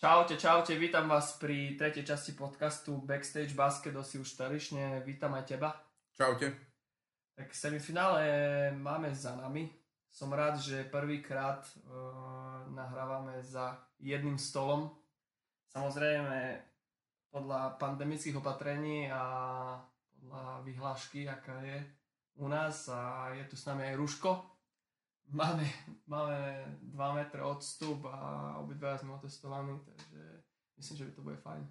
Čaute, čaute, vítam vás pri tretej časti podcastu Backstage Basket, si už tradične, vítam aj teba. Čaute. Tak semifinále máme za nami. Som rád, že prvýkrát uh, nahrávame za jedným stolom. Samozrejme podľa pandemických opatrení a podľa vyhlášky, aká je u nás a je tu s nami aj Ruško. Máme, máme 2 metre odstup a obidva sme otestovaní, takže myslím, že by to bude fajn.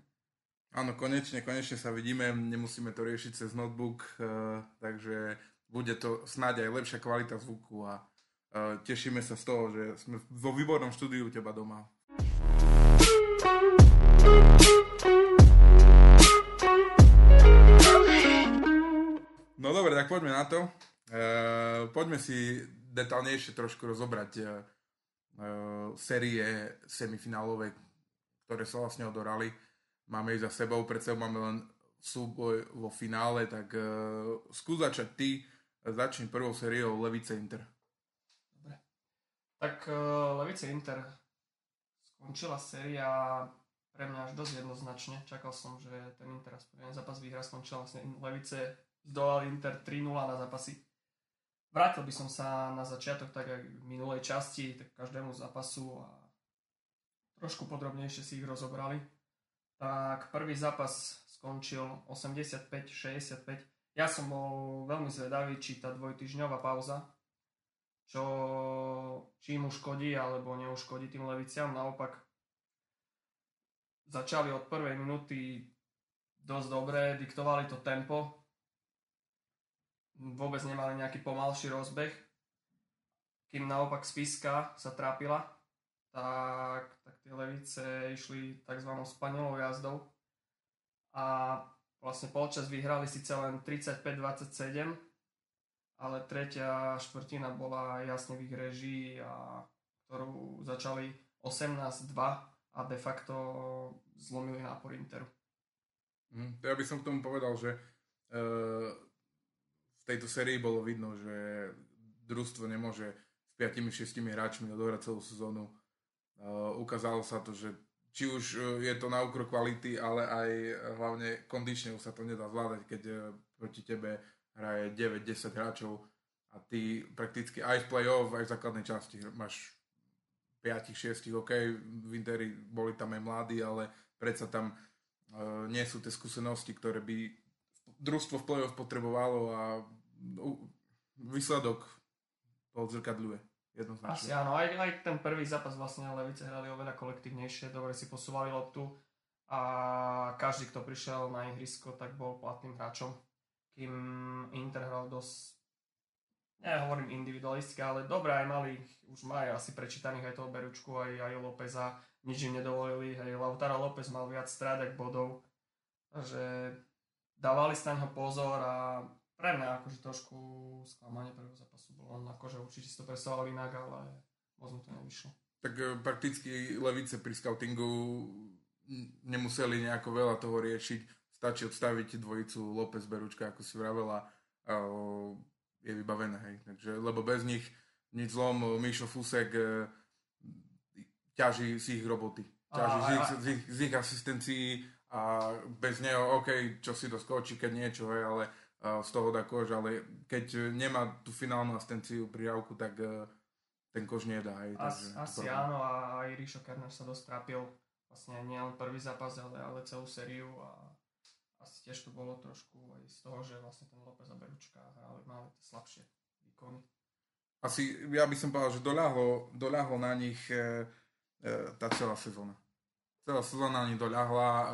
Áno, konečne, konečne sa vidíme, nemusíme to riešiť cez notebook, uh, takže bude to snáď aj lepšia kvalita zvuku a uh, tešíme sa z toho, že sme vo výbornom štúdiu u teba doma. No dobre, tak poďme na to. Uh, poďme si detálnejšie trošku rozobrať uh, série semifinálové, ktoré sa vlastne odorali. Máme ich za sebou, pred sebou máme len súboj vo finále, tak uh, skús začať ty, začni prvou sériou Levice Inter. Dobre. Tak uh, Levice Inter skončila séria pre mňa až dosť jednoznačne. Čakal som, že ten Inter aspoň zápas vyhra, skončila vlastne Levice zdolal Inter 3-0 na zápasy Vrátil by som sa na začiatok tak aj v minulej časti, tak každému zápasu a trošku podrobnejšie si ich rozobrali. Tak prvý zápas skončil 85-65. Ja som bol veľmi zvedavý, či tá dvojtyžňová pauza, čo či im uškodí alebo neuškodí tým leviciam. Naopak začali od prvej minúty dosť dobre, diktovali to tempo, vôbec nemali nejaký pomalší rozbeh. Kým naopak Spiska sa trápila, tak, tak tie levice išli tzv. spanilou jazdou a vlastne polčas vyhrali síce len 35-27, ale tretia štvrtina bola jasne v ich režii, a ktorú začali 18-2 a de facto zlomili nápor Interu. Mm, ja by som k tomu povedal, že uh tejto sérii bolo vidno, že družstvo nemôže s 5-6 hráčmi odohrať celú sezónu. Uh, ukázalo sa to, že či už uh, je to na úkro kvality, ale aj hlavne kondične sa to nedá zvládať, keď uh, proti tebe hraje 9-10 hráčov a ty prakticky aj v play-off, aj v základnej časti máš 5-6, OK, v Interi boli tam aj mladí, ale predsa tam uh, nie sú tie skúsenosti, ktoré by družstvo v play-off potrebovalo a výsledok to odzrkadľuje. Asi áno, aj, aj ten prvý zápas vlastne Levice hrali oveľa kolektívnejšie, dobre si posúvali loptu a každý, kto prišiel na ihrisko, tak bol platným hráčom. Kým Inter hral dosť, ja hovorím individualisticky, ale dobre aj mali, už majú asi prečítaných aj toho Beručku, aj, aj Lópeza, nič im nedovolili, hej, Lautaro López mal viac strádek bodov, takže dávali sa na neho pozor a pre mňa akože trošku sklamanie prvého zápasu bolo. On akože určite si to predstavoval inak, ale moc mu to nevyšlo. Tak e, prakticky levice pri scoutingu nemuseli nejako veľa toho riešiť. Stačí odstaviť dvojicu López Beručka, ako si vravela, je vybavené, hej. Takže, lebo bez nich nič zlom, Mišo Fusek e, ťaží z ich roboty. Ťaží a, z, ich, z, ich, z ich asistencií a bez neho, OK, čo si doskočí, keď niečo, hej, ale z toho dá kož, ale keď nemá tú finálnu asistenciu pri Rauku, tak e, ten kož nedá. Aj, As, asi problém. áno a aj Ríšo Kerner sa dosť trápil vlastne nielen prvý zápas, ale, ale celú sériu a asi tiež to bolo trošku aj z toho, že vlastne ten López a Beručka hrali, mali tie slabšie výkony. Asi ja by som povedal, že doľahlo, doľahlo na nich e, e, tá celá sezóna. Celá sezóna na nich doľahla, e,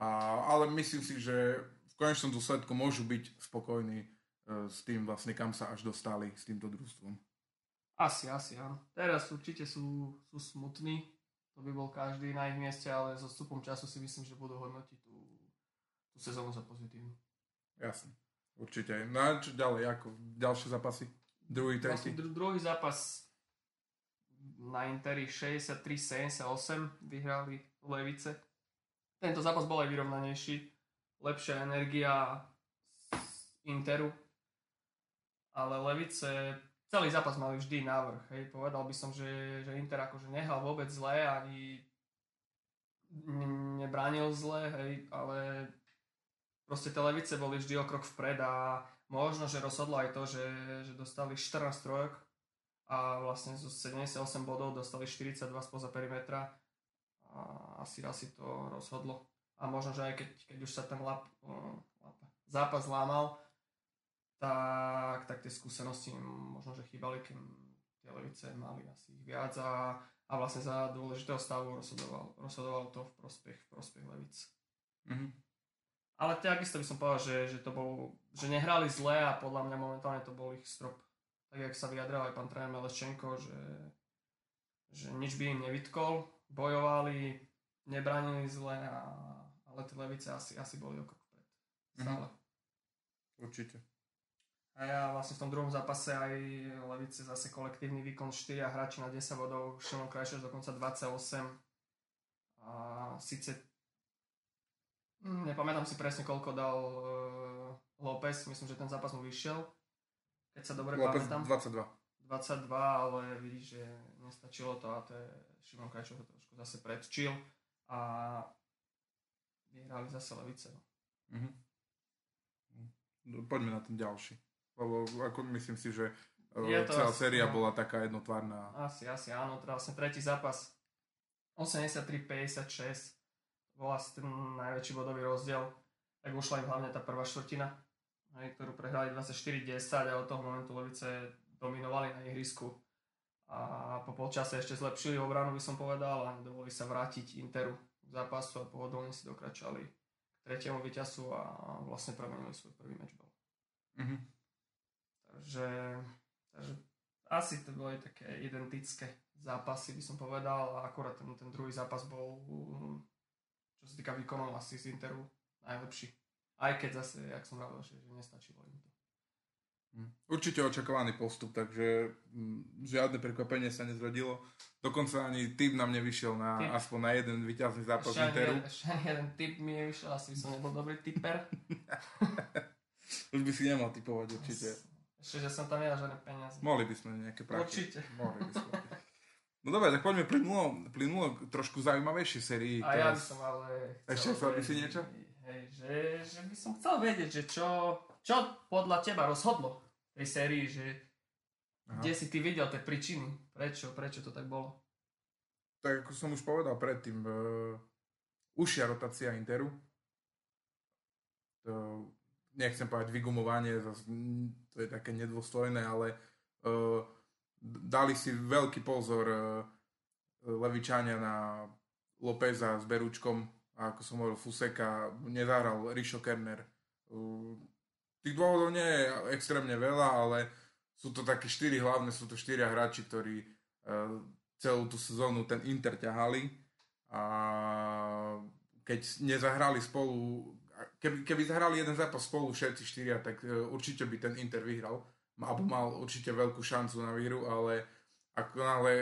a, ale myslím si, že konečnom dôsledku môžu byť spokojní uh, s tým vlastne, kam sa až dostali s týmto družstvom. Asi, asi, áno. Teraz určite sú, sú smutní, to by bol každý na ich mieste, ale so stupom času si myslím, že budú hodnotiť tú, tú sezónu za pozitívnu. Jasne, určite. No a čo ďalej, ako ďalšie zápasy? Druhý, tretí? Vlastne dru- druhý zápas na Interi 63-78 vyhrali Levice. Tento zápas bol aj vyrovnanejší lepšia energia z Interu, ale Levice celý zápas mali vždy návrh. Hej. Povedal by som, že, že Inter akože nehal vôbec zle, ani nebránil zle, hej, ale proste tie levice boli vždy o krok vpred a možno, že rozhodlo aj to, že, že dostali 14 trojok a vlastne zo 78 bodov dostali 42 spoza perimetra a asi, asi to rozhodlo. A možno, že aj keď, keď už sa ten lap, lap, zápas lámal, tak, tak tie skúsenosti možno, že chýbali, keď tie levice mali asi ich viac a, a vlastne za dôležitého stavu rozhodoval, rozhodoval to v prospech, v prospech levic. Mm-hmm. Ale takisto by som povedal, že, že to bol, že nehrali zle a podľa mňa momentálne to bol ich strop. Tak jak sa vyjadral aj pán tréner Meleščenko, že, že nič by im nevytkol, bojovali, nebránili zle, a, ale tie levice asi, asi boli o krok pred. Mhm. Stále. Mm-hmm. Určite. A ja vlastne v tom druhom zápase aj Levice zase kolektívny výkon 4 hráči na 10 bodov, Šimon Krajšer dokonca 28. A síce hm, nepamätám si presne koľko dal uh, López, myslím, že ten zápas mu vyšiel. Keď sa dobre López pamätám. 22. 22, ale vidíš, že nestačilo to a to je Šimon Krajčov to trošku zase predčil a vyhrali zase Levice. No. Mm-hmm. Poďme na ten ďalší. Lebo ako myslím si, že je to celá asi, séria no. bola taká jednotvárna. Asi, asi áno. Teda vlastne tretí zápas 83-56 bol asi ten najväčší bodový rozdiel. Tak ušla im hlavne tá prvá štvrtina, ktorú prehrali 24-10 a od toho momentu Levice dominovali na ihrisku. A po polčase ešte zlepšili obranu, by som povedal, a dovolili sa vrátiť Interu zápasu a pohodlne si dokračali k tretiemu vyťazu a vlastne premenili svoj prvý matchball. Mm-hmm. Takže, takže asi to boli také identické zápasy, by som povedal, a akorát ten, ten druhý zápas bol, čo sa týka výkonov, asi z Interu najlepší. Aj keď zase, jak som hovoril, že, že nestačilo im to. Hm. Určite očakovaný postup, takže hm, žiadne prekvapenie sa nezrodilo. Dokonca ani typ nám nevyšiel na, tip. aspoň na jeden vyťazný zápas ešte Interu. Ani jeden typ mi nevyšiel, asi som nebol dobrý typer. Už by si nemal typovať určite. Ešte, že som tam ja žiadne peniaze. Mohli by sme nejaké prachy. Určite. Mohli by sme. No dobre, tak poďme plynulo, plynulo trošku zaujímavejšie sérii. A ja by som ale... Ešte chcel by si niečo? Hej, že, že by som chcel vedieť, že čo, čo podľa teba rozhodlo tej sérii, že Aha. kde si ty videl tie príčiny, prečo, prečo to tak bolo? Tak ako som už povedal predtým, uh, užšia rotácia Interu. To nechcem povedať vygumovanie, to je také nedôstojné, ale uh, dali si veľký pozor uh, Levičania na Lópeza s Berúčkom a ako som hovoril Fuseka, nezahral Rišo Kerner. Uh, tých dôvodov nie je extrémne veľa, ale sú to také štyri hlavné, sú to štyria hráči, ktorí uh, celú tú sezónu ten Inter ťahali a keď nezahrali spolu keby, keby zahrali jeden zápas spolu všetci štyria, tak uh, určite by ten Inter vyhral. Alebo mal určite veľkú šancu na víru, ale ako náhle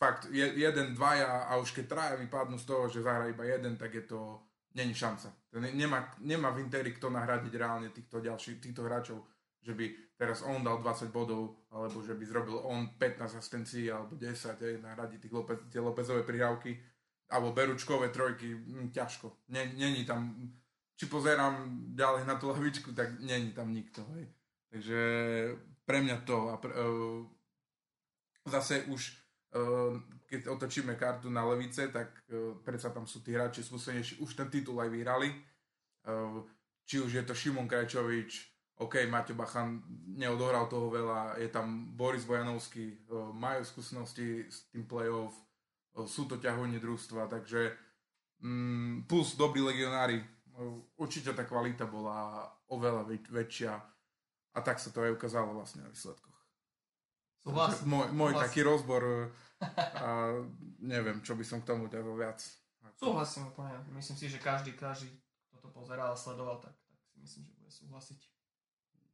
fakt je, jeden, dvaja a už keď traja vypadnú z toho, že zahra iba jeden, tak je to, není šanca. Nemá, nemá v Interi kto nahradiť reálne týchto ďalších, týchto hráčov, že by teraz on dal 20 bodov, alebo že by zrobil on 15 asistencií, alebo 10, aj, nahradiť tých Lopez, tie Lopezové prihrávky, alebo Beručkové trojky, hm, ťažko. Není tam či pozerám ďalej na tú lavičku, tak není tam nikto. Hej. Takže pre mňa to. A pre, uh, zase už, uh, keď otočíme kartu na levice, tak uh, predsa tam sú tí hráči skúsenejší, už ten titul aj vyhrali. Uh, či už je to Šimon Krajčovič, OK, Maťo Bachan neodohral toho veľa, je tam Boris Bojanovský, uh, majú skúsenosti s tým playoff, sú to ťahovne družstva, takže um, plus dobrí legionári, určite tá kvalita bola oveľa väč- väčšia a tak sa to aj ukázalo vlastne na výsledkoch. Súhlasím. Môj, môj taký rozbor a neviem, čo by som k tomu ďalej viac. Súhlasím úplne. Myslím si, že každý, každý, kto to pozeral a sledoval, tak, tak si myslím, že bude súhlasiť.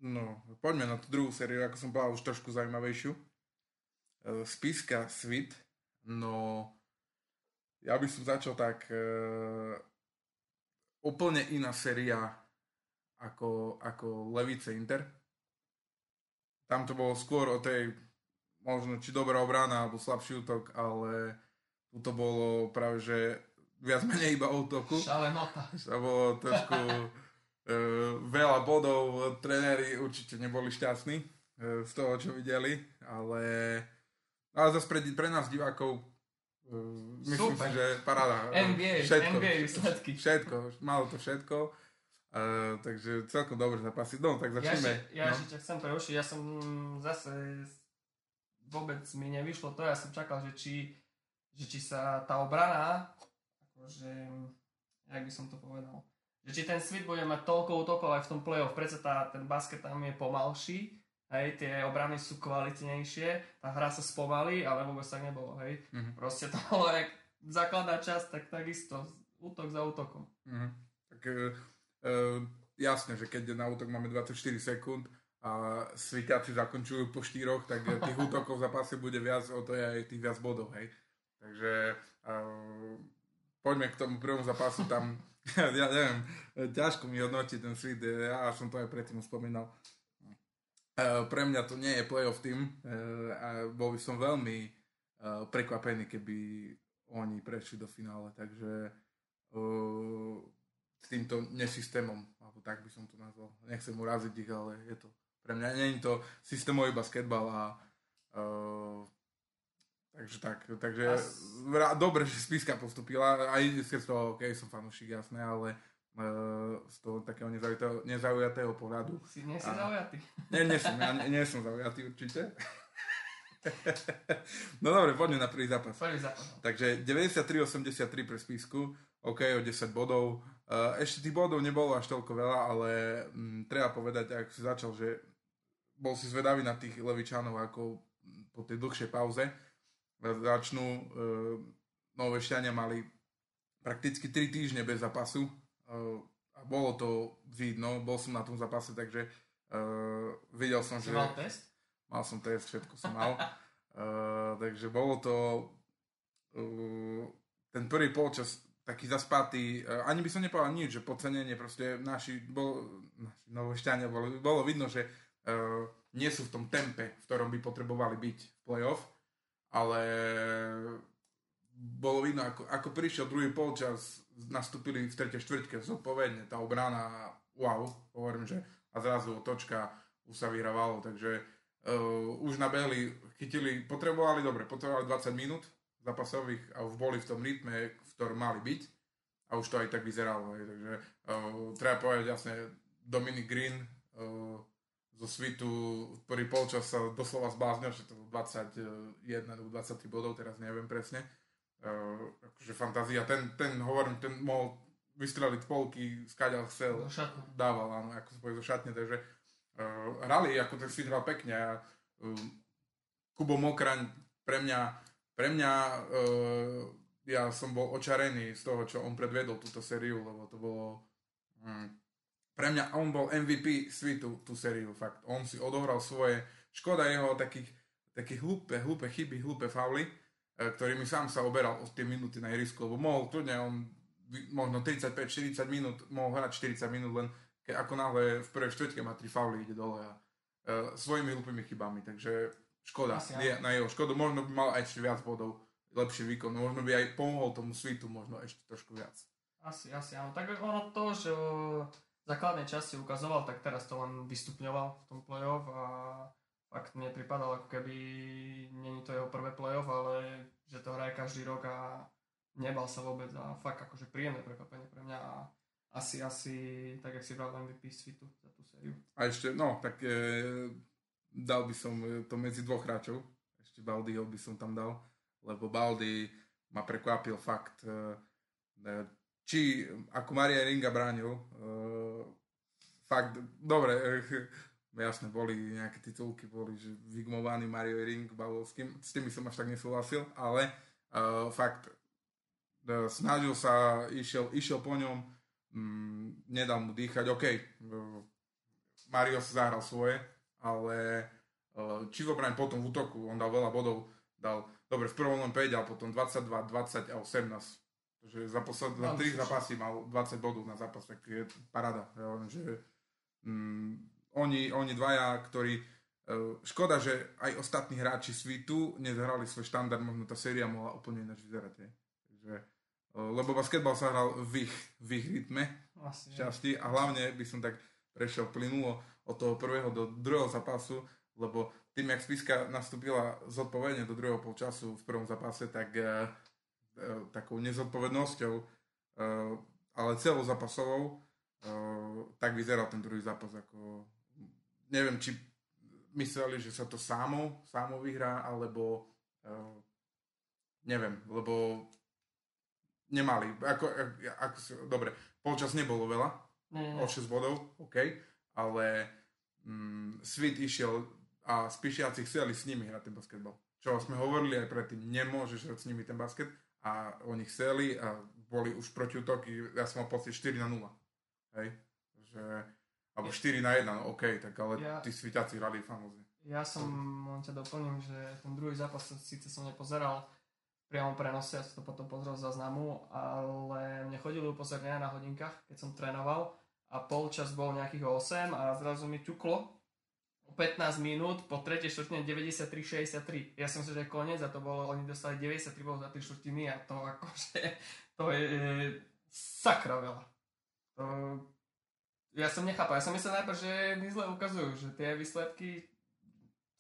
No, poďme na tú druhú sériu, ako som povedal, už trošku zaujímavejšiu. E, Spiska Svit, no ja by som začal tak e, úplne iná séria ako, ako Levice Inter. Tam to bolo skôr o tej možno či dobrá obrana alebo slabší útok, ale tu to bolo práve, že viac menej iba útoku. Šalenota. To bolo trošku uh, veľa bodov, tréneri určite neboli šťastní uh, z toho, čo videli, ale, ale zase pre, pre nás divákov uh, myslím Super. si, že paráda. NBA, všetko, NBA výsledky. Všetko, malo to všetko. Uh, takže celkom dobre zapasy. No, tak Ja začneme. ešte, ja no. ešte ťa chcem prerušiť, ja som zase vôbec mi nevyšlo to, ja som čakal, že či, že či sa tá obrana, akože, jak by som to povedal, že či ten svit bude mať toľko útokov aj v tom play-off, predsa tá, ten basket tam je pomalší, hej, tie obrany sú kvalitnejšie, tá hra sa spomalí, ale vôbec tak nebolo, hej. Mhm. Proste to bolo jak základná časť, tak takisto, útok za útokom. Mhm. Tak uh, uh, jasne, že keď na útok máme 24 sekúnd a svitiaci zakončujú po štyroch, tak tých útokov v zápase bude viac, o to je aj tých viac bodov, hej. Takže uh, poďme k tomu prvému zápasu, tam ja neviem, eh, ťažko mi hodnotiť ten svit, ja som to aj predtým spomínal. Uh, pre mňa to nie je playoff tým uh, a bol by som veľmi uh, prekvapený, keby oni prešli do finále, takže uh, s týmto nesystémom, alebo tak by som to nazval. Nechcem uraziť ich, ale je to pre mňa nie je to systémový basketbal a uh, takže tak, takže As- dobre, že Spiska postupila, aj z toho, ok, som fanúšik, jasné, ale uh, z toho takého nezaujatého, nezaujatého pohľadu. Si, nie si A- zaujatý. Nie, nie som, ja nie, nie som zaujatý určite. no dobre, poďme na prvý zápas. Prvý zápas. no. Takže 93-83 pre spisku, OK, o 10 bodov. Uh, ešte tých bodov nebolo až toľko veľa, ale mm, treba povedať, ak si začal, že bol si zvedavý na tých Levičanov, ako po tej dlhšej pauze začnú. Uh, Novešťania mali prakticky 3 týždne bez zápasu uh, a bolo to vidno, bol som na tom zápase, takže uh, videl som, Si že... mal test? Mal som test, všetko som mal. uh, takže bolo to uh, ten prvý polčas taký zaspatý, uh, ani by som nepovedal nič, že podcenenie proste naši, bol, naši novešťania, bolo, bolo vidno, že nie sú v tom tempe, v ktorom by potrebovali byť v playoff, ale bolo vidno, ako, ako prišiel druhý polčas, nastúpili v tretej štvrťke zodpovedne, tá obrana, wow, hovorím, že a zrazu otočka, už sa vyhrávalo, takže uh, už nabehli, chytili, potrebovali, dobre, potrebovali 20 minút zápasových a už boli v tom rytme, v ktorom mali byť a už to aj tak vyzeralo, hej, takže uh, treba povedať jasne, Dominic Green uh, zo svitu prvý polčas sa doslova zbláznil, že to bolo 21 alebo 23 bodov, teraz neviem presne. Uh, akože fantázia, ten, ten hovorím, ten mohol vystreliť polky, skáďal chcel, šatne. dával, áno, ako sa povie zo šatne, takže uh, hrali, ako ten svit hral pekne a uh, Kubo Mokraň pre mňa, pre mňa uh, ja som bol očarený z toho, čo on predvedol túto sériu, lebo to bolo um, pre mňa on bol MVP svitu tú sériu, fakt. On si odohral svoje, škoda jeho takých, takých hlúpe, hlúpe chyby, hlúpe fauly, eh, ktorými sám sa oberal o tie minúty na ihrisku, lebo mohol kľudne on možno 35-40 minút, mohol hrať 40 minút, len ke, ako náhle v prvej štvrťke má tri fauly, ide dole a uh, svojimi hlúpými chybami, takže škoda, Asi nie, na jeho škodu, možno by mal aj ešte viac bodov, lepší výkon, možno by aj pomohol tomu svitu, možno ešte trošku viac. Asi, asi áno. Tak ono to, že základnej časti ukazoval, tak teraz to len vystupňoval v tom play-off a fakt mne pripadal, ako keby není to jeho prvé play-off, ale že to hraje každý rok a nebal sa vôbec a fakt akože príjemné prekvapenie pre mňa a asi, asi, tak jak si bral MVP svitu za tú sériu. A ešte, no, tak e, dal by som e, to medzi dvoch hráčov. Ešte Baldyho by som tam dal, lebo Baldy ma prekvapil fakt. E, e, či ako Maria Ringa bránil, e, fakt, dobre, e, jasne, boli nejaké titulky, boli, že vygmovaný Mario Ring Bavovským, s tými som až tak nesúhlasil, ale e, fakt, e, snažil sa, išiel, išiel po ňom, mm, nedal mu dýchať, OK, e, Mario si zahral svoje, ale uh, či zobraň potom v útoku, on dal veľa bodov, dal, dobre, v prvom len 5, ale potom 22, 20 a 18. Takže za, posled, za Mal 3 slušne. zápasy mal 20 bodov na zápas, tak je parada. Ja hovorím, že mm, oni, oni dvaja, ktorí uh, škoda, že aj ostatní hráči svitu nezahrali svoj štandard, možno tá séria mohla úplne ináč vyzerať. Takže uh, lebo basketbal sa hral v ich, v ich rytme, Asi, časti a hlavne by som tak prešiel plynulo od toho prvého do druhého zápasu, lebo tým, jak Spiska nastúpila zodpovedne do druhého polčasu v prvom zápase, tak uh, takou nezodpovednosťou, uh, ale celou zápasovou, uh, tak vyzeral ten druhý zápas ako... Neviem, či mysleli, že sa to samo, samo vyhrá, alebo neviem, lebo nemali. Ako, ako, dobre, polčas nebolo veľa, nie. o 6 bodov, OK, ale mm, Svit išiel a Spišiaci chceli s nimi hrať ten basketbal. Čo sme hovorili aj predtým, nemôžeš hrať s nimi ten basket a oni chceli a boli už protiútoky, ja som mal pocit 4 na 0. Hej, že, alebo 4 na 1, no OK, tak ale Ja- tí Svitiaci hrali famózne. Ja som, len ťa doplním, že ten druhý zápas som- síce som nepozeral v priamom prenose, ja som to potom pozrel z záznamu, ale mne chodili upozornenia na hodinkách, keď som trénoval a polčas bol nejakých 8 a zrazu mi ťuklo 15 minút po tretej štvrtine 93-63. Ja som si, že koniec a to bolo, oni dostali 93 bodov za 3 štvrtiny a to akože, to je sakra veľa. To, ja som nechápal, ja som myslel najprv, že mi zle ukazujú, že tie výsledky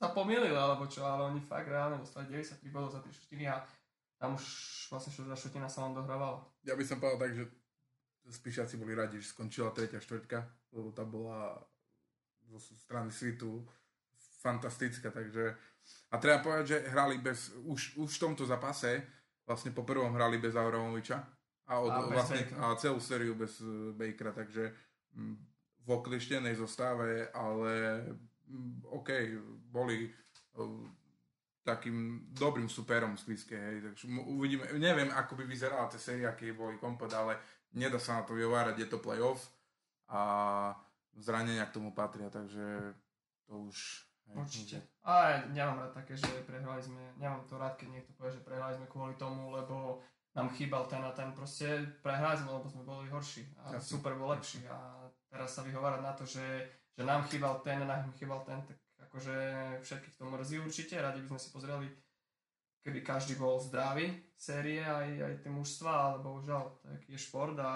sa pomýlili alebo čo, ale oni fakt reálne dostali 93 bodov za 3 štvrtiny a tam už vlastne štvrtá štvrtina sa vám dohrávala. Ja by som povedal tak, že Spišiaci boli radi, že skončila tretia štvrťka, lebo tá bola zo strany Svitu fantastická, takže a treba povedať, že hrali bez, už, už v tomto zápase, vlastne po prvom hrali bez Avramoviča a, od, A vlastne, a celú sériu bez eh, Bakera, takže mm, v oklieštenej zostave, ale mm, OK, boli eh, takým dobrým superom z Kliske, hej, takže uvidíme, neviem, ako by vyzerala tá séria, keď boli komplet, ale nedá sa na to vyhovárať, je to playoff a zranenia k tomu patria, takže to už... hej, Určite. A ja nemám rád také, že prehrali sme, nemám to rád, keď niekto povie, že prehrali sme kvôli tomu, lebo nám chýbal ten a ten. Proste prehrali sme, lebo sme boli horší a Jasne. super bol lepší. A teraz sa vyhovárať na to, že, že nám chýbal ten nám chýbal ten, tak akože všetkých to mrzí určite. Radi by sme si pozreli, keby každý bol zdravý, série aj, aj tie mužstva, ale bohužiaľ, tak je šport a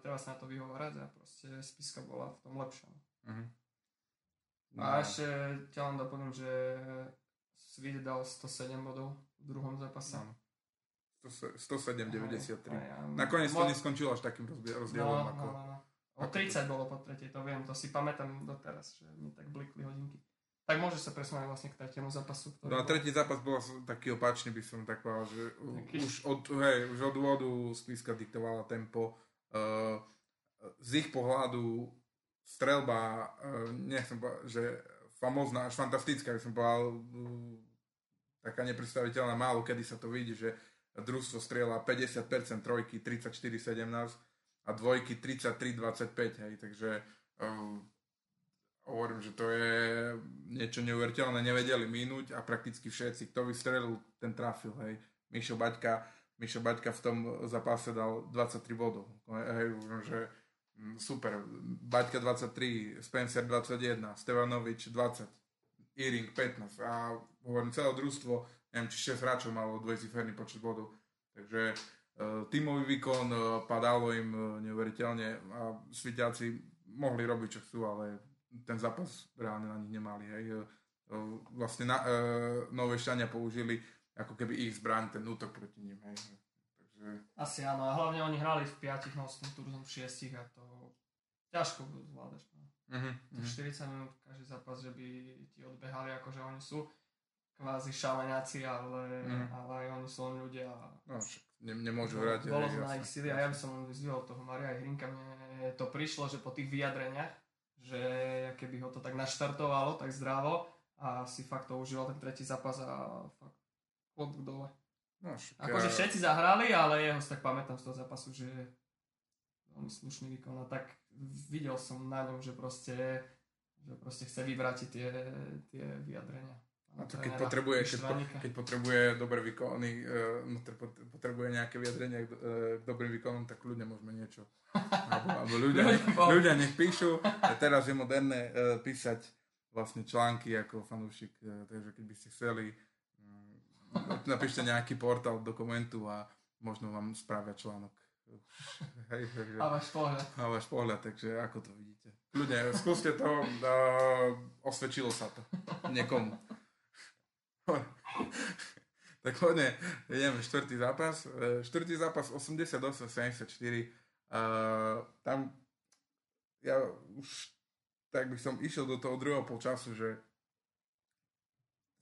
treba sa na to vyhovárať a proste spiska bola v tom lepšia. no. Mhm. A ešte ťa len doplním, že Svit dal 107 bodov v druhom zápase. Áno. 107-93. Aj, aj, Nakoniec to mo- neskončilo až takým rozdiel- No, rozdielom. no, ako... no, no. O 30 bolo po tretej, to viem, to si pamätám doteraz, že mi tak blikli hodinky. Tak môže sa presunúť vlastne k tretiemu zápasu. Ktorý No a bol- tretí zápas bol taký opačný, by som tak povedal, že Taký- už od, hej, už od úvodu Spiska diktovala tempo. Uh, z ich pohľadu strelba, uh, nechcem povedať, že famózna, až fantastická, by som povedal, uh, taká nepredstaviteľná, málo kedy sa to vidí, že družstvo strieľa 50% trojky, 34-17 a dvojky 33-25, hej, takže uh, hovorím, že to je niečo neuveriteľné, nevedeli minúť a prakticky všetci, kto vystrelil, ten trafil, hej. Mišo Baťka, Mišo Baťka v tom zápase dal 23 bodov, hej, že mm, super, Baťka 23, Spencer 21, Stevanovič 20, Iring 15 a hovorím, celé družstvo, neviem, či 6 hráčov malo dvojciferný počet bodov, takže uh, tímový výkon uh, padalo im uh, neuveriteľne a Svitiaci mohli robiť, čo chcú, ale ten zápas reálne na nich nemali. Hej. Vlastne na, e, Novešťania použili ako keby ich zbraň, ten útok proti ním. Hej. Takže Asi áno, a hlavne oni hrali v 5, no s tým Turzom v 6 a to ťažko zvládaš. No. uh-huh, Tých 40 minút každý zápas, že by ti odbehali, akože oni sú kvázi šaleňáci, ale, Mhm. ale aj oni sú len ľudia. No, však ne, nemôžu hrať. Bolo to na ich sily a ja by som len vyzdvihol toho Maria Hrinka. Mne to prišlo, že po tých vyjadreniach, že keby ho to tak naštartovalo, tak zdravo a si fakt to užíval ten tretí zápas a fakt klobúk dole. No, Akože ja- všetci zahrali, ale jeho tak pamätám z toho zápasu, že veľmi slušný výkon a tak videl som na ňom, že proste, že proste chce vyvrátiť tie, tie vyjadrenia. A to keď potrebuje, keď, po, keď potrebuje dobré výkony, no, pot- potrebuje nejaké vyjadrenie k, uh, k dobrým výkonom, tak ľudia môžeme niečo. Alebo, alebo ľudia, Ľudia- nech píšu. A teraz je moderné uh, písať vlastne články ako fanúšik, takže keď by ste chceli, um, napíšte nejaký portál dokumentu a možno vám spravia článok Hej, takže... A váš pohľad. A váš pohľad, takže ako to vidíte. Ľudia, skúste to, osvedčilo sa to niekomu. tak poďme, ideme štvrtý zápas. E, štvrtý zápas 88-74. Uh, tam ja už tak by som išiel do toho druhého polčasu, že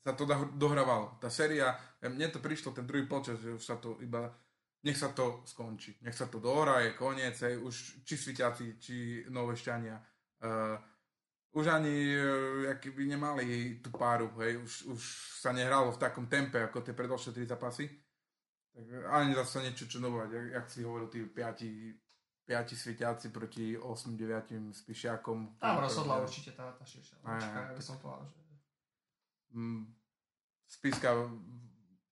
sa to dohrávalo. Tá séria, mne to prišlo ten druhý polčas, že už sa to iba nech sa to skončí. Nech sa to dohraje, koniec, hej, už či svitiaci, či novešťania. Uh, už ani uh, by nemali tú páru, hej, už, už sa nehralo v takom tempe, ako tie predošlé tri zápasy. Tak ani zase niečo čo novovať, jak, jak si hovoril, tí piati, piati svetiaci proti 8-9 spíšiakom. Tam rozhodla určite tá, tá širšia. Ja by som povedal, že... Mm, Spiska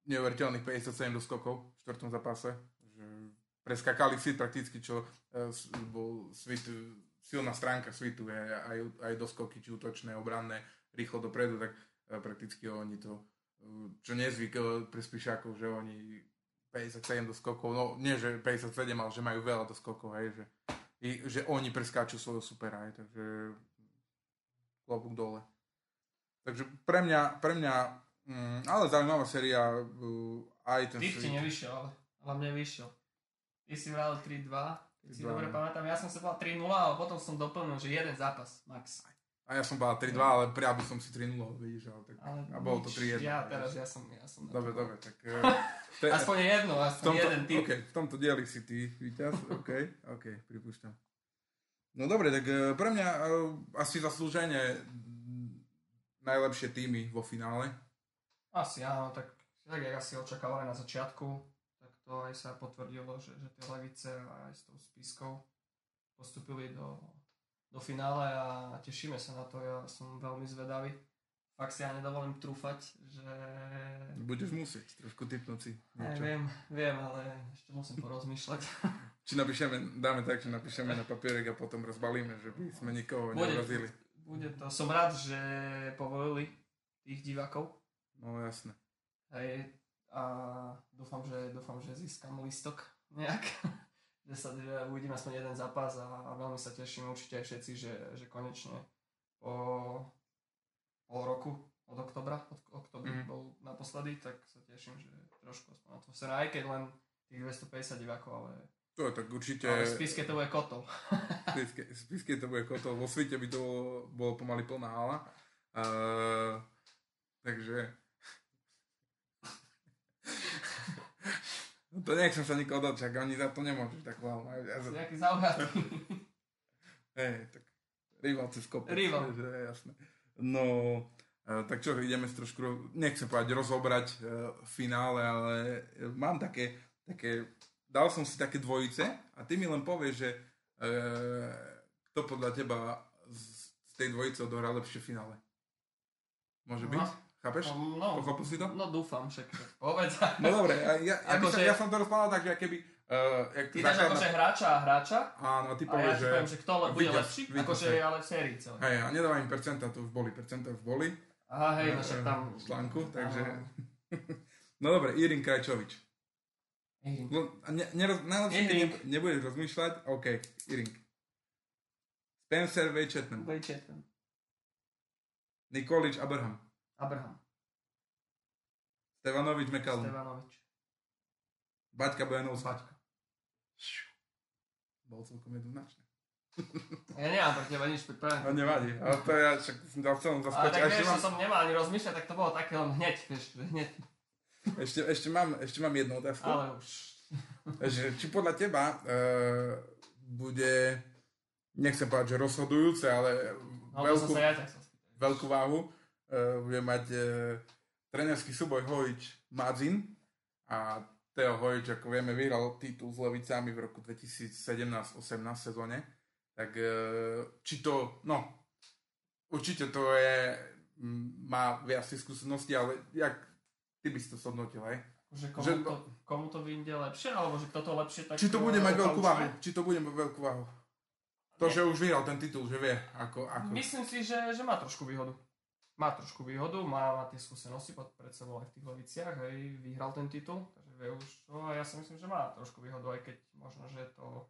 neuveriteľných 57 doskokov v štvrtom zápase. Že preskakali si prakticky, čo uh, bol svit, silná stránka svitu, je, aj, aj doskoky, či útočné, obranné, rýchlo dopredu, tak uh, prakticky oni to, uh, čo nezvyk uh, pre Spišákov, že oni 57 doskokov, no nie, že 57, ale že majú veľa doskokov, hej, že, i, že oni preskáču svojho supera, hej, takže klobúk dole. Takže pre mňa, pre mňa Mm, ale zaujímavá séria. Uh, aj ten Ty nevyšiel, ale, ale mne vyšiel. Ty si vral 3-2, keď si dobre pamätám. Ja som sa povedal 3-0, ale potom som doplnil, že jeden zápas, max. A ja som povedal 3-2, ale prijal by som si 3-0, vidíš, ale tak... Ale a bolo to 3-1. Ja teraz, ja som, ja som... Dobre, dobre, tak... Uh, te, aspoň jedno, aspoň tomto, jeden typ. OK, v tomto dieli si ty víťaz, OK, OK, pripúšťam. No dobre, tak uh, pre mňa uh, asi zaslúženie najlepšie týmy vo finále asi áno, tak, tak jak asi očakávali na začiatku, to aj sa potvrdilo, že, že tie Levice aj s tou spiskou postupili do, do finále a tešíme sa na to, ja som veľmi zvedavý. Fakt si ja nedovolím trúfať, že... Budeš musieť trošku typnúť si. Aj, viem, viem, ale ešte musím porozmýšľať. Či napíšeme, dáme tak, že napíšeme na papierek a potom rozbalíme, že by sme nikoho bude, neurazili. Bude to. Som rád, že povolili tých divákov, No jasne. Hej, a dúfam, že, dúfam, že získam listok nejak. že sa že uvidím aspoň jeden zápas a, a veľmi sa teším určite aj všetci, že, že konečne po pol roku od oktobra, od oktobra mm. bol naposledy, tak sa teším, že trošku aspoň atmosféra, aj keď len tých 250 divákov, ale to je tak určite... Ale v Spiske to bude kotol. v Spiske to bude kotol, vo svete by to bolo, bolo pomaly plná hala. Uh, takže No to nechcem sa nikoho dočak, oni za to nemôžu tak veľa. Ja za... Nejaký zaujatý. Hej, tak rival cez kopec. Rival. Že jasné. No, uh, tak čo, ideme si trošku, nechcem povedať rozobrať uh, finále, ale mám také, také, dal som si také dvojice a ty mi len povieš, že uh, kto podľa teba z, z tej dvojice odohrá lepšie finále. Môže no. byť? Chápeš? No, no, Pochopil si to? No dúfam, však povedz. No dobre, ja, ja, ja, som, že... ja som to rozpánal tak, že keby... Uh, jak ty dáš akože hráča a hráča Áno, ty povieš, ja že... poviem, že kto le, bude lepší, akože je ale v sérii celé. Hej, a nedávam im percenta, to už boli, percenta už boli. Aha, hej, no však tam... V článku, takže... no dobre, Irin Krajčovič. Iring. No, ne, neroz, najlepšie, keď nebudeš rozmýšľať, OK, Iring. Spencer Vejčetman. Vejčetman. Nikolič Abraham. Abraham. Stevanovič Mekalun. Stevanovič. Baťka Bojanovský. Baťka. Bol celkom jednoznačný. Ja nemám pre teba nič pripravené. No nevadí, ale to ja však som dal celom zaskočiť. Ale tak vieš, mám... som nemal ani rozmýšľať, tak to bolo také len hneď, vieš, hneď. Ešte, ešte, mám, ešte mám jednu otázku. Ale už. Že, či podľa teba uh, bude, nechcem povedať, že rozhodujúce, ale no, veľkú, ja veľkú váhu bude mať uh, trénerský súboj Hojič Madzin a Teo Hojič, ako vieme, vyhral titul s Levicami v roku 2017-18 sezóne. Tak uh, či to, no, určite to je, má viac skúsenosti, ale jak ty by si to zhodnotil, hej? Že komu, že, to, komu to vyjde lepšie, alebo že kto to lepšie tak... Či to bude mať veľkú váhu, či to bude mať veľkú váhu. To, Nie. že už vyhral ten titul, že vie, ako... ako... Myslím si, že, že má trošku výhodu má trošku výhodu, má, má tie skúsenosti pod, pred sebou aj v tých Leviciach, hej, vyhral ten titul, takže vie už čo a ja si myslím, že má trošku výhodu, aj keď možno, že to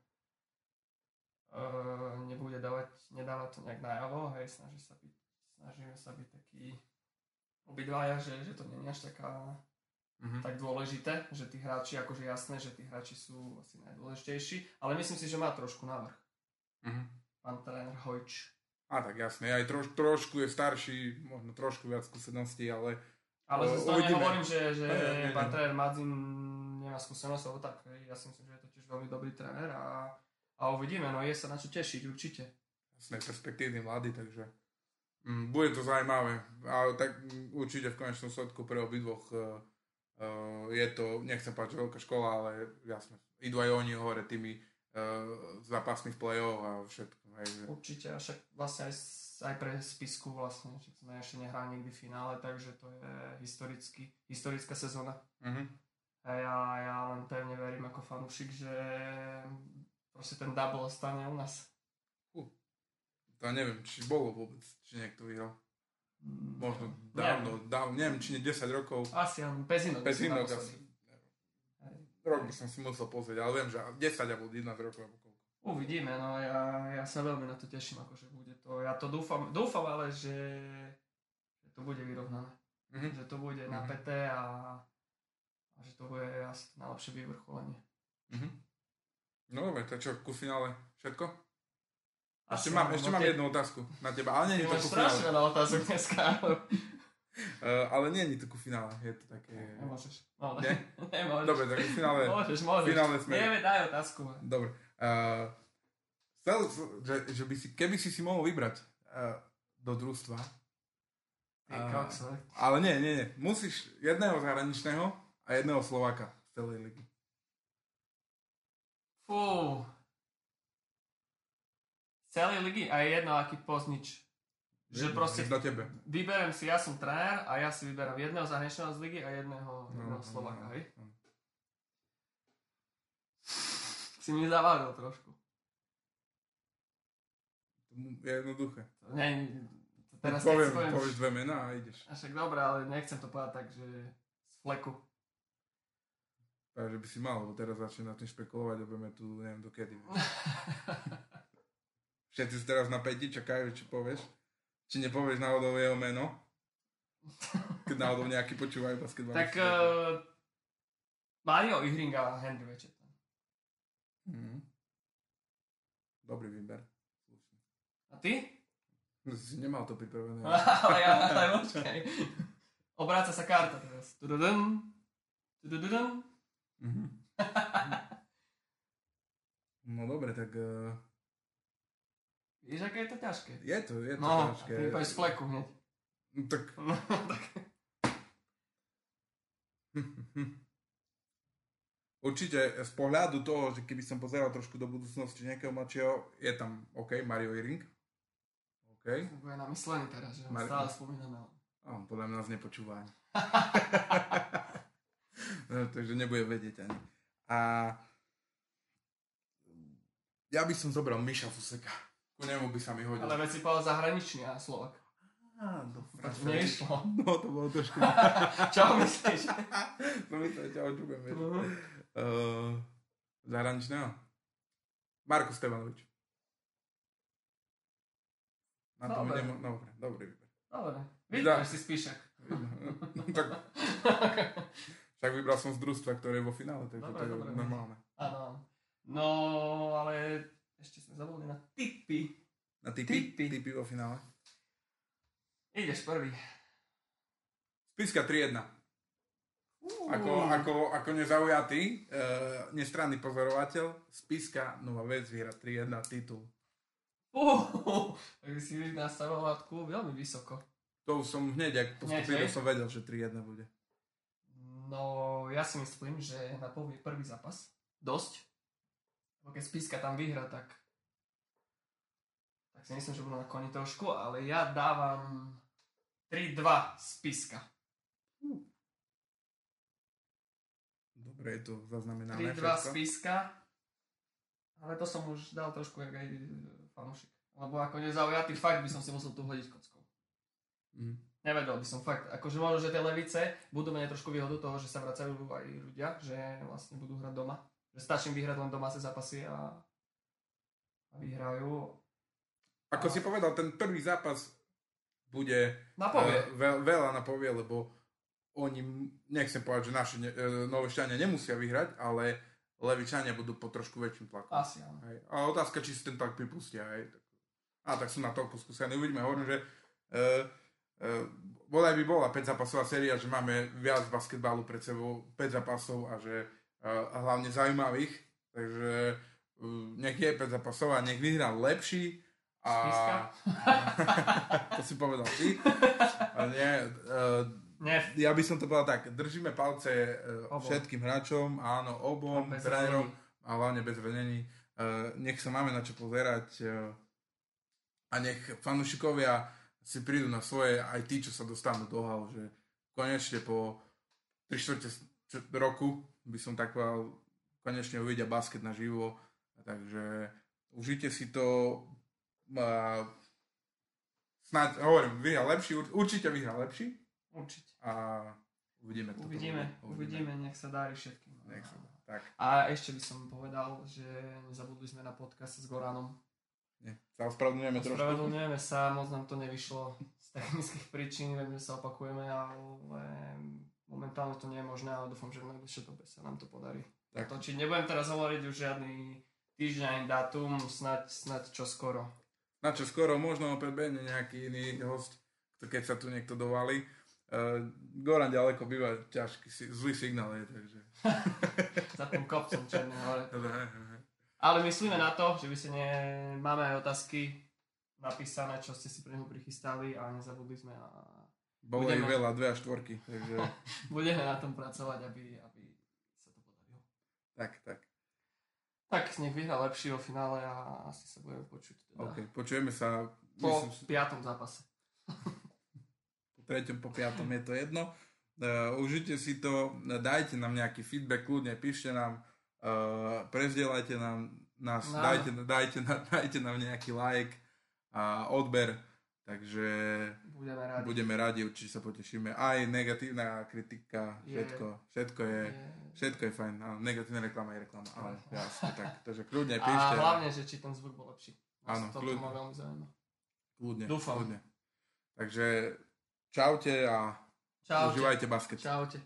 uh, nebude dávať, nedávať to nejak najavo, hej, snaží sa byť, snažíme sa byť taký obidvaja, že, že to nie je až taká Mhm. tak dôležité, že tí hráči, akože jasné, že tí hráči sú asi najdôležitejší, ale myslím si, že má trošku návrh. Mhm. Pán tréner Hojč. A tak jasne, aj troš, trošku je starší, možno trošku viac skúseností, ale Ale zase to nehovorím, že, že Ne, ne, Madzin nemá skúsenosť, alebo tak. Ja si myslím, že je to tiež veľmi dobrý tréner a, a uvidíme, no je sa na čo tešiť, určite. jasne perspektívny mladý, takže mm, bude to zaujímavé. A tak mm, určite v konečnom sledku pre obidvoch uh, uh, je to, nechcem že veľká škola, ale jasne, idú aj oni hore tými uh, zápasmi v play-off a všetko. Hej, že, Určite, a však vlastne aj, aj pre spisku vlastne, že sme ešte nehrali nikdy v finále, takže to je historický, historická sezóna. mhm. A ja, ja len pevne verím ako fanúšik, že proste ten double stane u nás. To neviem, či bolo vôbec, či niekto vyhral. Mm, Možno dávno, dávno, neviem, či nie 10 rokov. Asi áno, Pezinok. Pezinok asi. Rok by som si musel pozrieť, ale viem, že 10 alebo 11 rokov alebo koľko. Uvidíme, no ja, ja sa veľmi na to teším, akože bude to, ja to dúfam, dúfam ale, že, že to bude vyrovnané, Mhm. že to bude Mhm. napäté a, a že to bude asi najlepšie vyvrcholenie. Mhm. No dobre, tak čo, ku finále všetko? Ešte Asi mám, ešte no mám ty- jednu otázku na teba, ale nie je to ku strašne finále. veľa otázok dneska. Uh, ale nie je to ku finále, je to také... Nemôžeš. No, Nie? Nemôžeš. Dobre, tak ku finále... Môžeš, môžeš. finálne sme- Nie, daj otázku. Dobre. Uh, chcel, že, že by si, keby si si mohol vybrať uh, do družstva, kokso. ale nie, nie, nie, musíš jedného zahraničného a jedného Slováka z celej ligy. Fú. Z celej ligy a je jedno aký poznič. Že proste Do tebe. vyberem si, ja som tréner a ja si vyberám jedného zahraničného z ligy a jedného, jedného Slováka, hej? no. Si mi zavádol trošku. Je jednoduché. To teraz poviem, keď si poviem, povieš dve mená a ideš. a však dobré, ale nechcem to povedať tak, že z fleku. Takže by si mal, lebo teraz začne na tým špekulovať a budeme tu neviem dokedy. Všetci teraz na päti, čakajú, čo povieš. Či nepovieš náhodou jeho meno. Keď náhodou nejaký počúvajú basketbal. tak uh, Mario Ihring a Henry Večetan. Mhm. Dobrý výber. A ty? No, si nemal to pripravené. ale ja, ale počkaj. Obráca sa karta teraz. Tududum. Tududum. Mhm. No dobre, tak uh, Víš, aké je to ťažké? je to, je to No, ťažké. povieš z fleku hneď. No, tak No, tak. Určite z pohľadu toho, že keby som pozeral trošku do budúcnosti nejakého mladšieho, je tam OK, Mario Iring. OK. Bude namyslený teraz, že Mar- stále spomíname. A on podľa mňa nás nepočúva ani. no, takže nebude vedieť ani. A ja by som zobral Miša Fuseka. Ku nemu by sa mi hodil. Ale veď si povedal zahraničný a Slovak. Á, do ti neišlo. No, to bolo trošku... Čo myslíš? to myslel, ťa očukujem, vieš. Uh, zahraničného? Marko Stevanovič. Na to Dobre. idem, dobre, dobrý výber. Dobre. Vidíš, si spíšek. No, tak, však vybral som z družstva, ktoré je vo finále, takže Dobre, to je dobre. normálne. Áno. No, ale ešte sme zabudli na tipy. Na typy, Tipy. typy vo finále. Ideš prvý. Spiska 3-1. Uh. Ako, ako, ako nezaujatý, e, nestranný pozorovateľ, Spiska Nová vec vyhra 3-1 titul. Uh, tak si nastavoval matku veľmi vysoko. To už som hneď, ak postupil, som vedel, že 3-1 bude. No, ja si myslím, že na prvý, prvý zápas dosť. Keď Spiska tam vyhra, tak tak si myslím, že budú na koni trošku, ale ja dávam 3-2 Spiska. Dobre, je to zaznamenané 3-2 všetko. Spiska. Ale to som už dal trošku jak aj e, fanúšik. Lebo ako nezaujatý fakt by som si musel tu hodiť kockou. Mhm. Nevedel by som fakt, akože možno, že tie levice budú mať trošku výhodu toho, že sa vracajú aj ľudia, že vlastne budú hrať doma. Že stačí vyhrať len domáce zápasy a, a vyhrajú. Ako si povedal, ten prvý zápas bude Napovie. eh, veľ, veľa napovie, lebo oni, nechcem povedať, že naši ne, uh, novešťania nemusia vyhrať, ale levičania budú po trošku väčším tlakom. Asi áno. Hej. A otázka, či si ten tlak pripustia. Hej. A tak sú na toľko skúsení. Uvidíme, hovorím, že uh, uh, bodaj by bola 5 zápasová séria, že máme viac basketbalu pred sebou, 5 zápasov a že a hlavne zaujímavých. Takže uh, nech je 5 zápasov a nech vyhrá lepší. A... To si povedal ty. A nie, uh, Nie, ja by som to povedal tak, držíme palce uh, všetkým hráčom, áno, obom, trénerom, a hlavne bez zranení. Uh, nech sa máme na čo pozerať uh, a nech fanúšikovia si prídu na svoje, aj tí, čo sa dostanú do hal, že konečne po 3 čtvrte s- roku by som tak povedal, konečne uvidia basket na živo. Takže užite si to. Uh, snáď, hovorím, vyhrá lepší, ur- určite vyhrá lepší určite. a uvidíme to. Uvidíme, uvidíme, nech sa darí všetkým. Nech sa, tak, A ešte by som povedal, že nezabudli sme na podcast s Goranom. nie. Sa ospravedlňujeme trošku. Spravedlňujeme sa, moc nám to nevyšlo z technických príčin, že sa opakujeme, ale momentálne to nie je možné, ale dúfam, že v najbližšej dobe sa nám to podarí. Tak. Točiť nebudem teraz hovoriť už žiadny týždeň dátum, snať, snať čo skoro. Na čo skoro, možno opäť bude nejaký iný host, to keď sa tu niekto dovalí. Uh, Goran ďaleko býva ťažký, si- zlý signál je, takže... Za tým kopcom Černé hore. Ale myslíme na to, že by ste ne... máme aj otázky napísané, čo ste si pre neho prichystali a nezabudli sme a Bolo Budeme. veľa, dve a štvorky, takže budeme na tom pracovať, aby, aby sa to podarilo. tak, tak. Tak nech vyhrá lepší vo finále a asi sa budeme počuť teda OK, počujeme sa, po myslím, piatom zápase. po treťom, po piatom je to jedno. Uh, užite si to, dajte nám nejaký feedback, kľudne píšte nám, uh, prezdielajte nám nás, No. dajte, dajte, dajte nám nejaký like a odber, takže Budeme rádi. budeme radi, určite sa potešíme. Aj negatívna kritika, Je. všetko, všetko je, Je- všetko je fajn. Áno, negatívna reklama je reklama, ale jasne, tak, takže kľudne A píšte. hlavne, že či ten zvuk bol lepší. Áno, kľudne. ma veľmi zaujíma. Kľudne, Dúfam. kľudne. Takže čaute a Čaute. užívajte basket. Čaute.